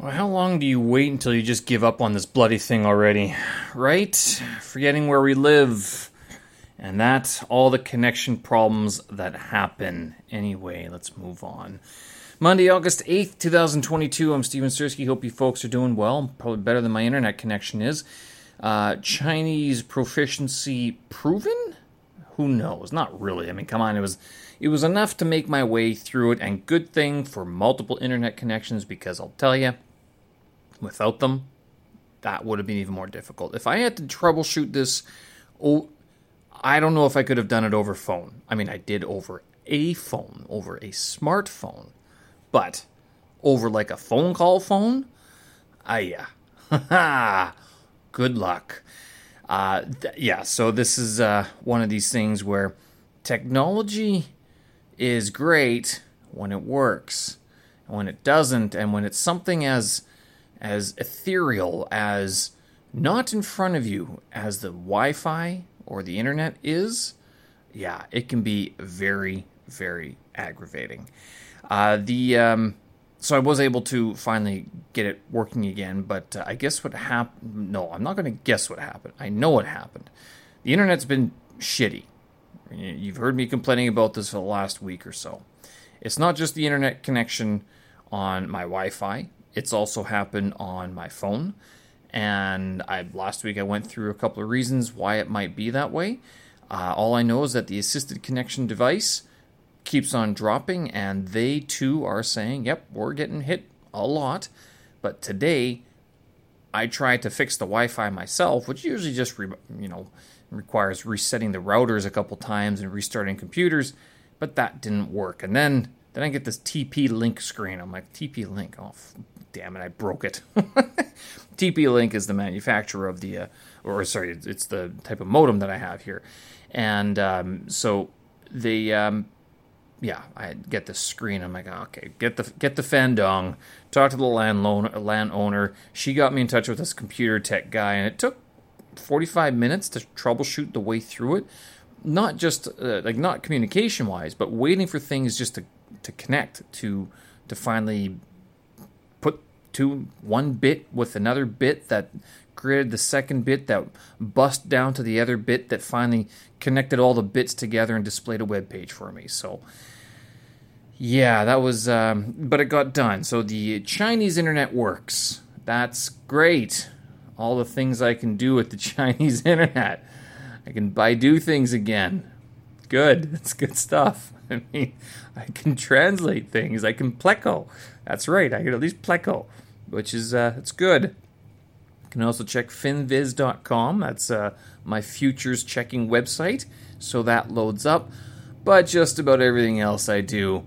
Well, how long do you wait until you just give up on this bloody thing already? Right? Forgetting where we live. And that's all the connection problems that happen. Anyway, let's move on. Monday, August 8th, 2022. I'm Steven Sersky. Hope you folks are doing well. Probably better than my internet connection is. Uh, Chinese proficiency proven? Who knows? Not really. I mean, come on. It was it was enough to make my way through it, and good thing for multiple internet connections because I'll tell you, Without them, that would have been even more difficult. If I had to troubleshoot this, oh, I don't know if I could have done it over phone. I mean, I did over a phone, over a smartphone, but over like a phone call phone, ah, yeah, good luck. Uh, th- yeah, so this is uh, one of these things where technology is great when it works, and when it doesn't, and when it's something as as ethereal as not in front of you as the Wi Fi or the internet is, yeah, it can be very, very aggravating. Uh, the um, so I was able to finally get it working again, but uh, I guess what happened. No, I'm not going to guess what happened. I know what happened. The internet's been shitty. You've heard me complaining about this for the last week or so. It's not just the internet connection on my Wi Fi, it's also happened on my phone. And I last week I went through a couple of reasons why it might be that way. Uh, all I know is that the assisted connection device keeps on dropping, and they too are saying, "Yep, we're getting hit a lot." But today, I tried to fix the Wi-Fi myself, which usually just re- you know requires resetting the routers a couple times and restarting computers, but that didn't work. And then then I get this TP Link screen. I'm like, TP Link, oh damn it, I broke it. TP Link is the manufacturer of the, uh, or sorry, it's the type of modem that I have here, and um, so the, um, yeah, I get the screen. I'm like, okay, get the get the fangdong. Talk to the landowner. Landowner. She got me in touch with this computer tech guy, and it took 45 minutes to troubleshoot the way through it. Not just uh, like not communication wise, but waiting for things just to to connect to to finally two one bit with another bit that created the second bit that bust down to the other bit that finally connected all the bits together and displayed a web page for me. So yeah, that was um, but it got done. So the Chinese internet works. That's great. All the things I can do with the Chinese internet. I can Baidu things again. Good. That's good stuff. I mean, I can translate things. I can pleco. That's right. I can at least pleco, which is uh, it's good. You can also check finviz.com. That's uh, my futures checking website. So that loads up. But just about everything else I do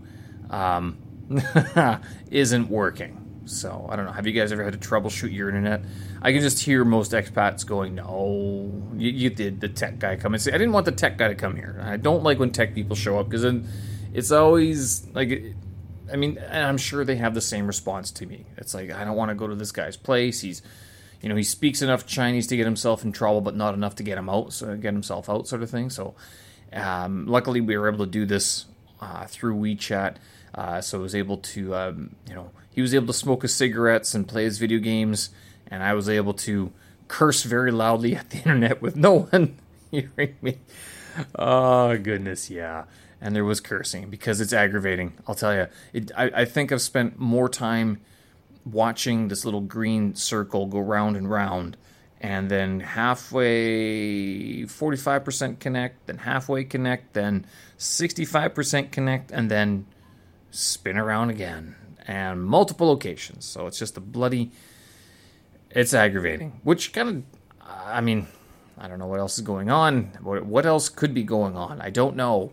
um, isn't working. So I don't know. Have you guys ever had to troubleshoot your internet? I can just hear most expats going, "No, you, you did." The tech guy come and say, "I didn't want the tech guy to come here." I don't like when tech people show up because then it's always like I mean, I'm sure they have the same response to me. It's like I don't want to go to this guy's place. He's, you know, he speaks enough Chinese to get himself in trouble, but not enough to get him out, so get himself out, sort of thing. So, um, luckily, we were able to do this uh, through WeChat. Uh, so I was able to, um, you know, he was able to smoke his cigarettes and play his video games, and I was able to curse very loudly at the internet with no one hearing me. Oh goodness, yeah and there was cursing because it's aggravating. I'll tell you, it, I, I think I've spent more time watching this little green circle go round and round, and then halfway 45% connect, then halfway connect, then 65% connect, and then spin around again, and multiple locations. So it's just a bloody. It's aggravating, which kind of, I mean, I don't know what else is going on. What, what else could be going on? I don't know.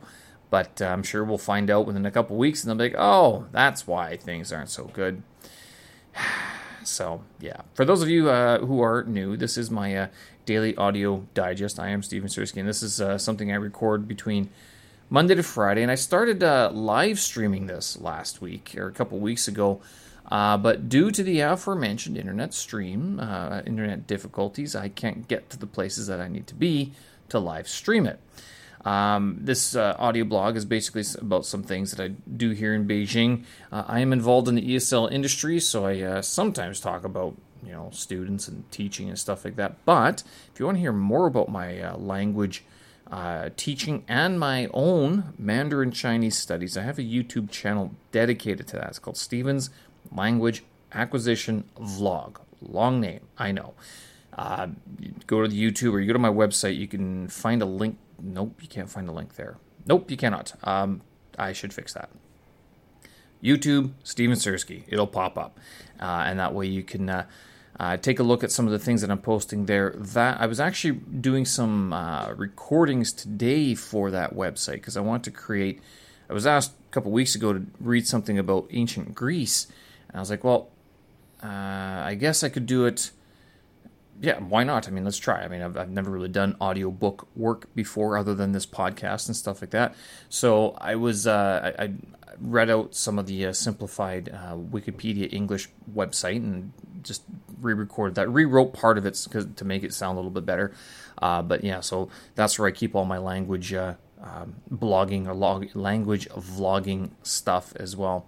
But uh, I'm sure we'll find out within a couple weeks, and they'll be like, "Oh, that's why things aren't so good." so yeah, for those of you uh, who are new, this is my uh, daily audio digest. I am Steven Sersky, and this is uh, something I record between Monday to Friday. And I started uh, live streaming this last week or a couple weeks ago. Uh, but due to the aforementioned internet stream, internet difficulties, I can't get to the places that I need to be to live stream it. Um, this uh, audio blog is basically about some things that I do here in Beijing. Uh, I am involved in the ESL industry, so I uh, sometimes talk about you know students and teaching and stuff like that. But if you want to hear more about my uh, language uh, teaching and my own Mandarin Chinese studies, I have a YouTube channel dedicated to that. It's called Stevens Language Acquisition Vlog. Long name, I know. Uh, go to the YouTube or you go to my website. You can find a link. Nope, you can't find the link there. Nope, you cannot. Um, I should fix that. YouTube, Steven Sersky. It'll pop up, uh, and that way you can uh, uh, take a look at some of the things that I'm posting there. That I was actually doing some uh, recordings today for that website because I want to create. I was asked a couple weeks ago to read something about ancient Greece, and I was like, well, uh, I guess I could do it. Yeah, why not? I mean, let's try. I mean, I've, I've never really done audiobook work before other than this podcast and stuff like that. So I was, uh, I, I, read out some of the uh, simplified uh, Wikipedia English website and just re-recorded that, rewrote part of it to make it sound a little bit better. Uh, but yeah, so that's where I keep all my language uh, um, blogging or log- language vlogging stuff as well.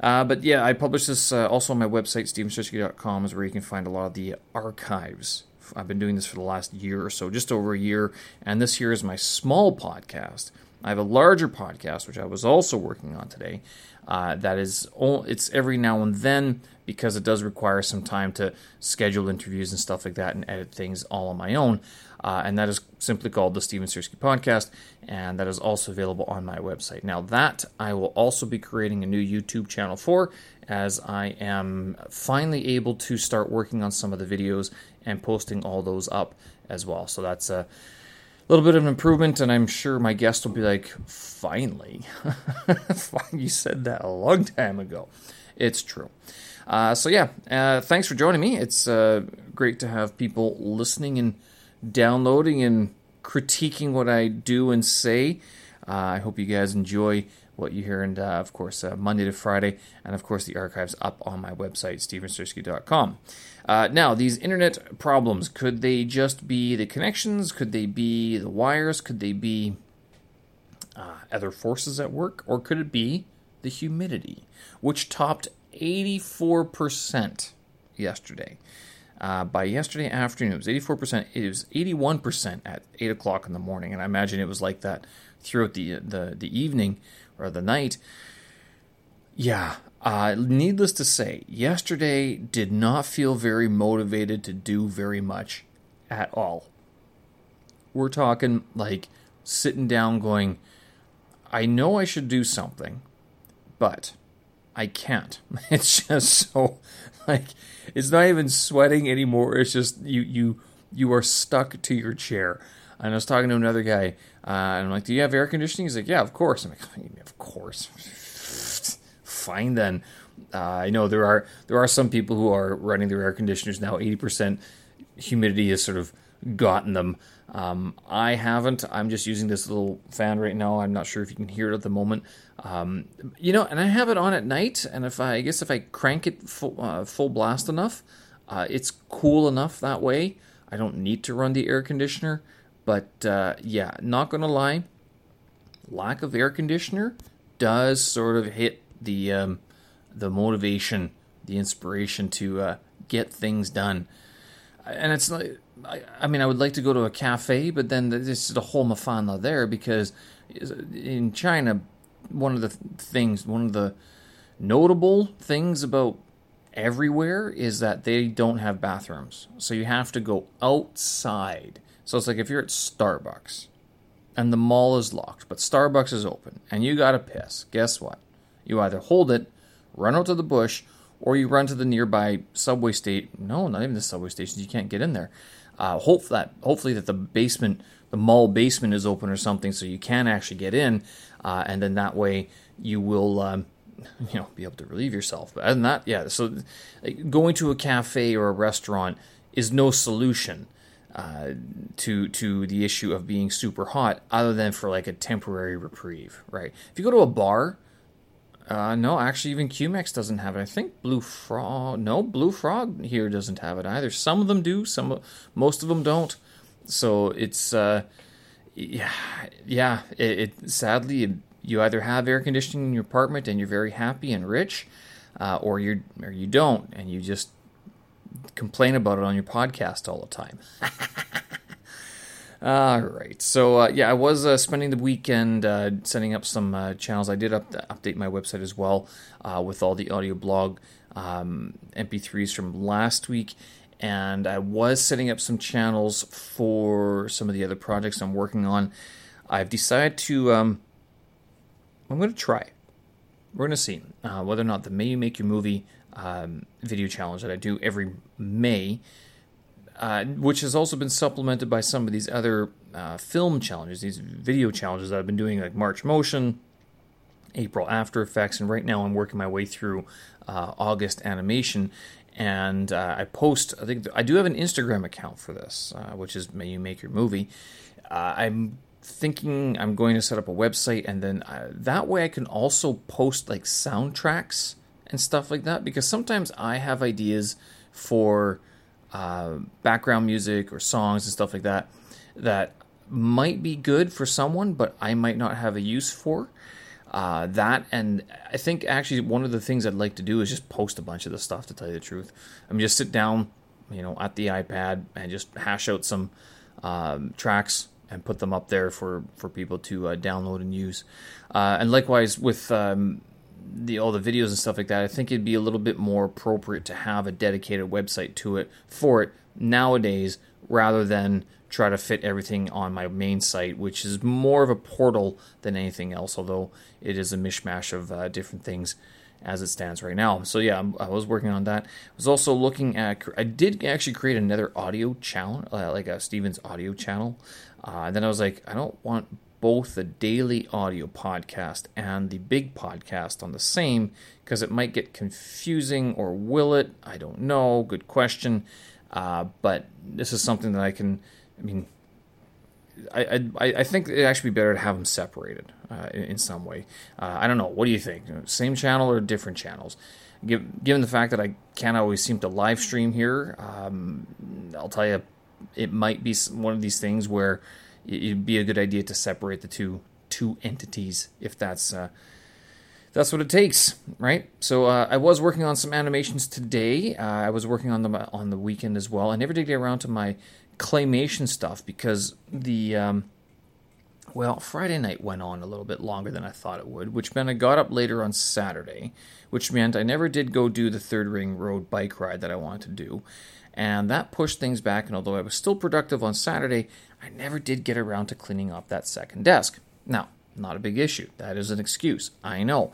Uh, but yeah, I publish this uh, also on my website, stevensersky.com, is where you can find a lot of the archives. I've been doing this for the last year or so, just over a year, and this here is my small podcast. I have a larger podcast, which I was also working on today. Uh, that is, it's every now and then because it does require some time to schedule interviews and stuff like that and edit things all on my own. Uh, and that is simply called the Steven Sersky Podcast, and that is also available on my website. Now, that I will also be creating a new YouTube channel for, as I am finally able to start working on some of the videos and posting all those up as well. So that's a little bit of an improvement, and I'm sure my guest will be like, finally. you said that a long time ago. It's true. Uh, so, yeah, uh, thanks for joining me. It's uh, great to have people listening and downloading and critiquing what I do and say. Uh, I hope you guys enjoy what you hear, and uh, of course, uh, Monday to Friday, and of course, the archives up on my website, stevensersky.com. Uh, now, these internet problems could they just be the connections? Could they be the wires? Could they be uh, other forces at work? Or could it be the humidity, which topped 84% yesterday? Uh, by yesterday afternoon, it was 84%. It was 81% at 8 o'clock in the morning, and I imagine it was like that throughout the the, the evening or the night. Yeah, uh, needless to say, yesterday did not feel very motivated to do very much at all. We're talking like sitting down going, I know I should do something, but I can't. It's just so like it's not even sweating anymore. It's just you you you are stuck to your chair. And I was talking to another guy, uh, and I'm like, "Do you have air conditioning?" He's like, "Yeah, of course." I'm like, "Of course." Fine then. Uh, I know there are there are some people who are running their air conditioners now. Eighty percent humidity is sort of gotten them. Um, I haven't. I'm just using this little fan right now. I'm not sure if you can hear it at the moment. Um, you know, and I have it on at night. And if I, I guess if I crank it full, uh, full blast enough, uh, it's cool enough that way. I don't need to run the air conditioner. But uh, yeah, not gonna lie, lack of air conditioner does sort of hit the um, the motivation, the inspiration to uh, get things done. And it's like, I, I, mean, I would like to go to a cafe, but then this is a whole mafana there because in China, one of the things, one of the notable things about everywhere is that they don't have bathrooms. So you have to go outside. So it's like if you're at Starbucks and the mall is locked, but Starbucks is open and you got to piss, guess what? You either hold it, run out to the bush, or you run to the nearby subway station. No, not even the subway stations. You can't get in there. Uh, hope that hopefully that the basement, the mall basement is open or something, so you can actually get in, uh, and then that way you will. Um, you know, be able to relieve yourself. But other than that, yeah. So, going to a cafe or a restaurant is no solution uh, to to the issue of being super hot, other than for like a temporary reprieve, right? If you go to a bar, uh, no, actually, even Chemex doesn't have it. I think Blue Frog, no, Blue Frog here doesn't have it either. Some of them do, some, most of them don't. So it's, uh, yeah, yeah. It, it sadly you either have air conditioning in your apartment and you're very happy and rich, uh, or you or you don't and you just complain about it on your podcast all the time. all right, so uh, yeah, I was uh, spending the weekend uh, setting up some uh, channels. I did up, update my website as well uh, with all the audio blog um, MP3s from last week. And I was setting up some channels for some of the other projects I'm working on. I've decided to um, I'm going to try. We're going to see uh, whether or not the May You Make Your Movie um, video challenge that I do every May, uh, which has also been supplemented by some of these other uh, film challenges, these video challenges that I've been doing, like March Motion, April After Effects, and right now I'm working my way through uh, August Animation. And uh, I post, I think I do have an Instagram account for this, uh, which is May You Make Your Movie. I'm thinking I'm going to set up a website, and then that way I can also post like soundtracks and stuff like that. Because sometimes I have ideas for uh, background music or songs and stuff like that that might be good for someone, but I might not have a use for. Uh, that and I think actually one of the things I'd like to do is just post a bunch of the stuff. To tell you the truth, I mean just sit down, you know, at the iPad and just hash out some um, tracks and put them up there for for people to uh, download and use. Uh, and likewise with um, the all the videos and stuff like that, I think it'd be a little bit more appropriate to have a dedicated website to it for it nowadays, rather than try to fit everything on my main site, which is more of a portal than anything else. Although it is a mishmash of uh, different things as it stands right now. So yeah, I was working on that. I was also looking at. I did actually create another audio channel, uh, like a Stevens audio channel. Uh, and then I was like, I don't want both the daily audio podcast and the big podcast on the same because it might get confusing, or will it? I don't know. Good question. Uh, but this is something that I can. I mean, I, I, I think it'd actually be better to have them separated uh, in, in, some way. Uh, I don't know. What do you think? Same channel or different channels? given the fact that I can't always seem to live stream here, um, I'll tell you, it might be one of these things where it'd be a good idea to separate the two two entities if that's uh, that's what it takes, right? So uh, I was working on some animations today. Uh, I was working on them on the weekend as well. I never did get around to my claymation stuff because the um, well Friday night went on a little bit longer than I thought it would, which meant I got up later on Saturday, which meant I never did go do the third ring road bike ride that I wanted to do, and that pushed things back. And although I was still productive on Saturday, I never did get around to cleaning up that second desk. Now, not a big issue. That is an excuse. I know.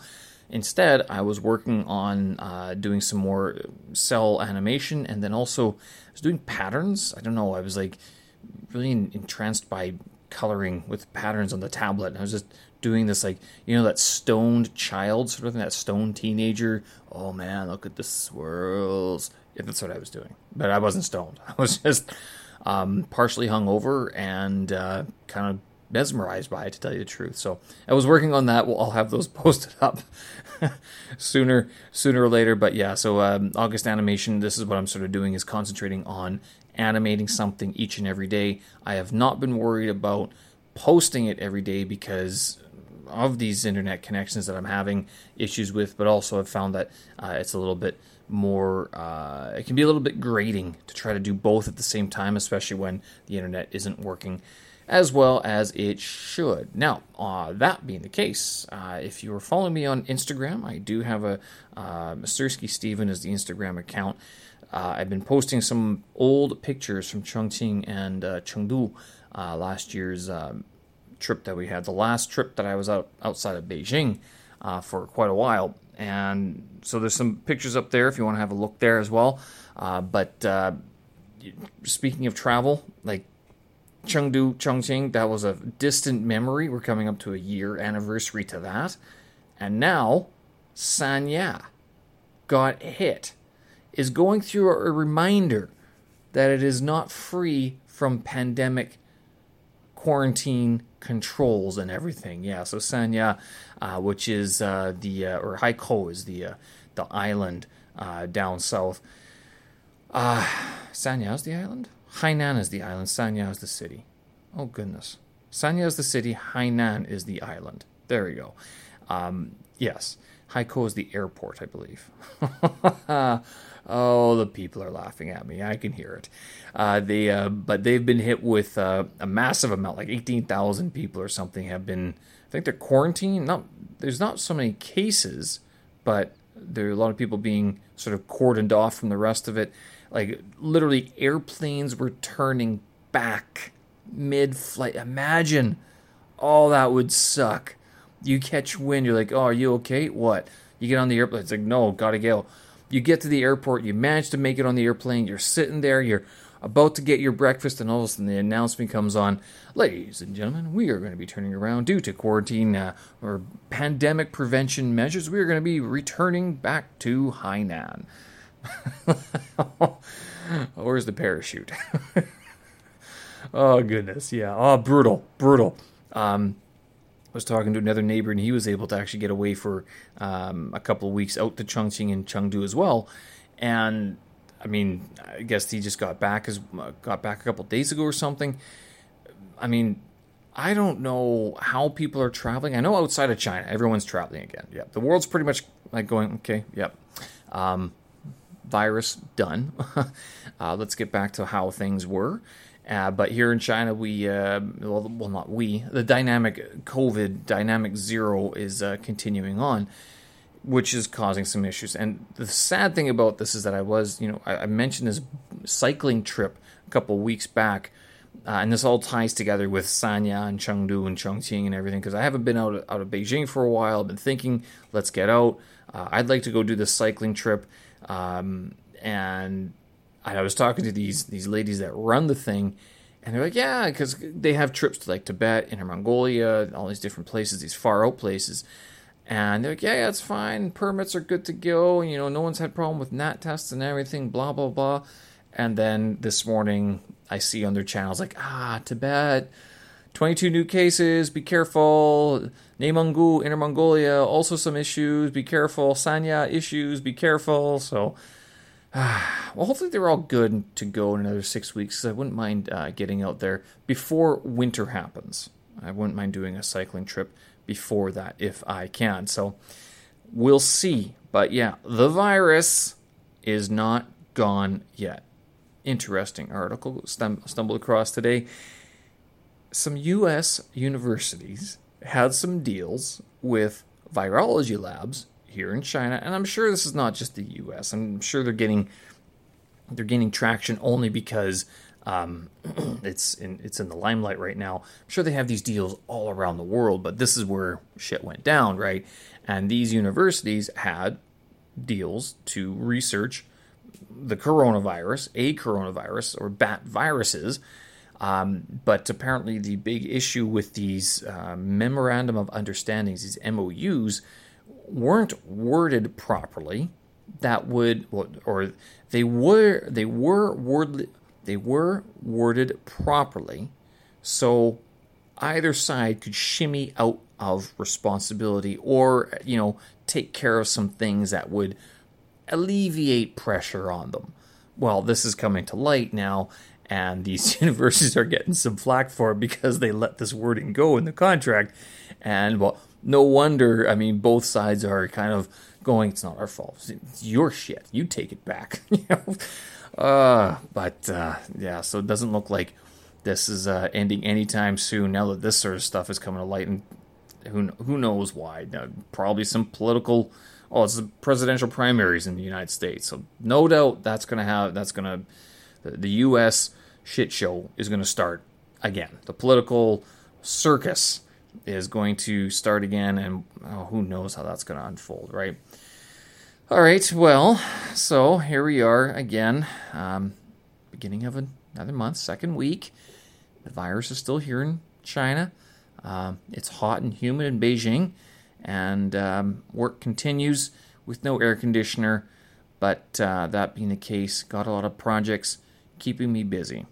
Instead, I was working on uh, doing some more cel animation and then also I was doing patterns. I don't know, I was like really entranced by coloring with patterns on the tablet. And I was just doing this, like, you know, that stoned child sort of thing, that stoned teenager. Oh man, look at the swirls. Yeah, that's what I was doing. But I wasn't stoned. I was just um, partially hungover and uh, kind of mesmerized by it, to tell you the truth. So I was working on that. Well, I'll have those posted up sooner, sooner or later. But yeah, so um, August animation. This is what I'm sort of doing is concentrating on animating something each and every day. I have not been worried about posting it every day because of these internet connections that I'm having issues with, but also I've found that uh, it's a little bit more uh, it can be a little bit grating to try to do both at the same time especially when the internet isn't working as well as it should now uh, that being the case uh, if you are following me on instagram i do have a uh, Mastursky Steven is the instagram account uh, i've been posting some old pictures from chongqing and uh, chengdu uh, last year's um, trip that we had the last trip that i was out outside of beijing uh, for quite a while and so there's some pictures up there if you want to have a look there as well. Uh, but uh, speaking of travel, like Chengdu, Chongqing, that was a distant memory. We're coming up to a year anniversary to that. And now, Sanya got hit, is going through a reminder that it is not free from pandemic quarantine controls and everything. Yeah, so Sanya, uh, which is uh, the uh, or Haikou is the uh, the island uh, down south. Uh, Sanya is the island. Hainan is the island. Sanya is the city. Oh goodness. Sanya is the city, Hainan is the island. There we go. Um, yes, Haikou is the airport, I believe. oh, the people are laughing at me. I can hear it. Uh, they, uh, but they've been hit with uh, a massive amount, like 18,000 people or something have been. I think they're quarantined. Not there's not so many cases, but there are a lot of people being sort of cordoned off from the rest of it. Like literally, airplanes were turning back mid-flight. Imagine, oh, that would suck. You catch wind, you're like, oh, are you okay? What? You get on the airplane. It's like, no, gotta go. You get to the airport. You manage to make it on the airplane. You're sitting there. You're about to get your breakfast, and all of a sudden the announcement comes on Ladies and gentlemen, we are going to be turning around due to quarantine uh, or pandemic prevention measures. We are going to be returning back to Hainan. Where's the parachute? oh, goodness. Yeah. Oh, brutal. Brutal. Um, was talking to another neighbor, and he was able to actually get away for um, a couple of weeks out to Chongqing and Chengdu as well. And I mean, I guess he just got back as got back a couple days ago or something. I mean, I don't know how people are traveling. I know outside of China, everyone's traveling again. Yeah, the world's pretty much like going, okay, yep. Um, virus done. uh, let's get back to how things were. Uh, but here in China, we, uh, well, well, not we, the dynamic COVID, dynamic zero is uh, continuing on which is causing some issues. And the sad thing about this is that I was, you know, I, I mentioned this cycling trip a couple weeks back, uh, and this all ties together with Sanya and Chengdu and Chongqing and everything because I haven't been out of, out of Beijing for a while. I've been thinking, let's get out. Uh, I'd like to go do this cycling trip, um, and I was talking to these these ladies that run the thing. And they're like, yeah, because they have trips to like Tibet, Inner Mongolia, all these different places, these far out places. And they're like, yeah, yeah, it's fine. Permits are good to go. You know, no one's had problem with NAT tests and everything, blah, blah, blah. And then this morning, I see on their channels, like, ah, Tibet, 22 new cases, be careful. Neimenggu, Inner Mongolia, also some issues, be careful. Sanya, issues, be careful. So, well, hopefully they're all good to go in another six weeks. because I wouldn't mind uh, getting out there before winter happens. I wouldn't mind doing a cycling trip before that if I can. So we'll see. But yeah, the virus is not gone yet. Interesting article stum- stumbled across today. Some U.S. universities had some deals with virology labs here in China, and I'm sure this is not just the U.S. I'm sure they're getting they're gaining traction only because um, it's in it's in the limelight right now. I'm sure they have these deals all around the world, but this is where shit went down, right? And these universities had deals to research the coronavirus, a coronavirus, or bat viruses. Um, but apparently, the big issue with these uh, memorandum of understandings, these MOUs, weren't worded properly. That would, or they were, they were worded they were worded properly, so either side could shimmy out of responsibility or, you know, take care of some things that would alleviate pressure on them. Well, this is coming to light now, and these universities are getting some flack for it because they let this wording go in the contract. And, well, no wonder, I mean, both sides are kind of going, it's not our fault. It's your shit. You take it back. you? Uh, but uh, yeah, so it doesn't look like this is uh, ending anytime soon. Now that this sort of stuff is coming to light, and who who knows why? Now, probably some political. Oh, it's the presidential primaries in the United States, so no doubt that's gonna have that's gonna the, the U.S. shit show is gonna start again. The political circus is going to start again, and oh, who knows how that's gonna unfold, right? All right, well, so here we are again, um, beginning of another month, second week. The virus is still here in China. Uh, it's hot and humid in Beijing, and um, work continues with no air conditioner. But uh, that being the case, got a lot of projects keeping me busy.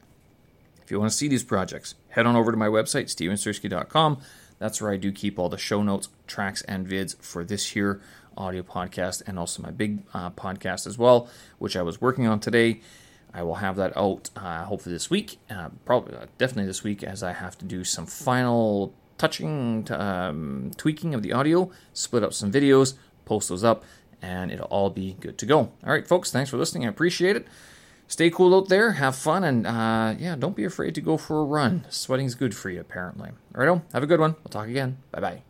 If you want to see these projects, head on over to my website, stevensersky.com. That's where I do keep all the show notes, tracks, and vids for this here audio podcast and also my big uh, podcast as well, which I was working on today. I will have that out uh, hopefully this week, uh, probably uh, definitely this week, as I have to do some final touching, um, tweaking of the audio, split up some videos, post those up, and it'll all be good to go. All right, folks, thanks for listening. I appreciate it. Stay cool out there, have fun, and uh, yeah, don't be afraid to go for a run. Sweating's good for you, apparently. All right, have a good one. We'll talk again. Bye bye.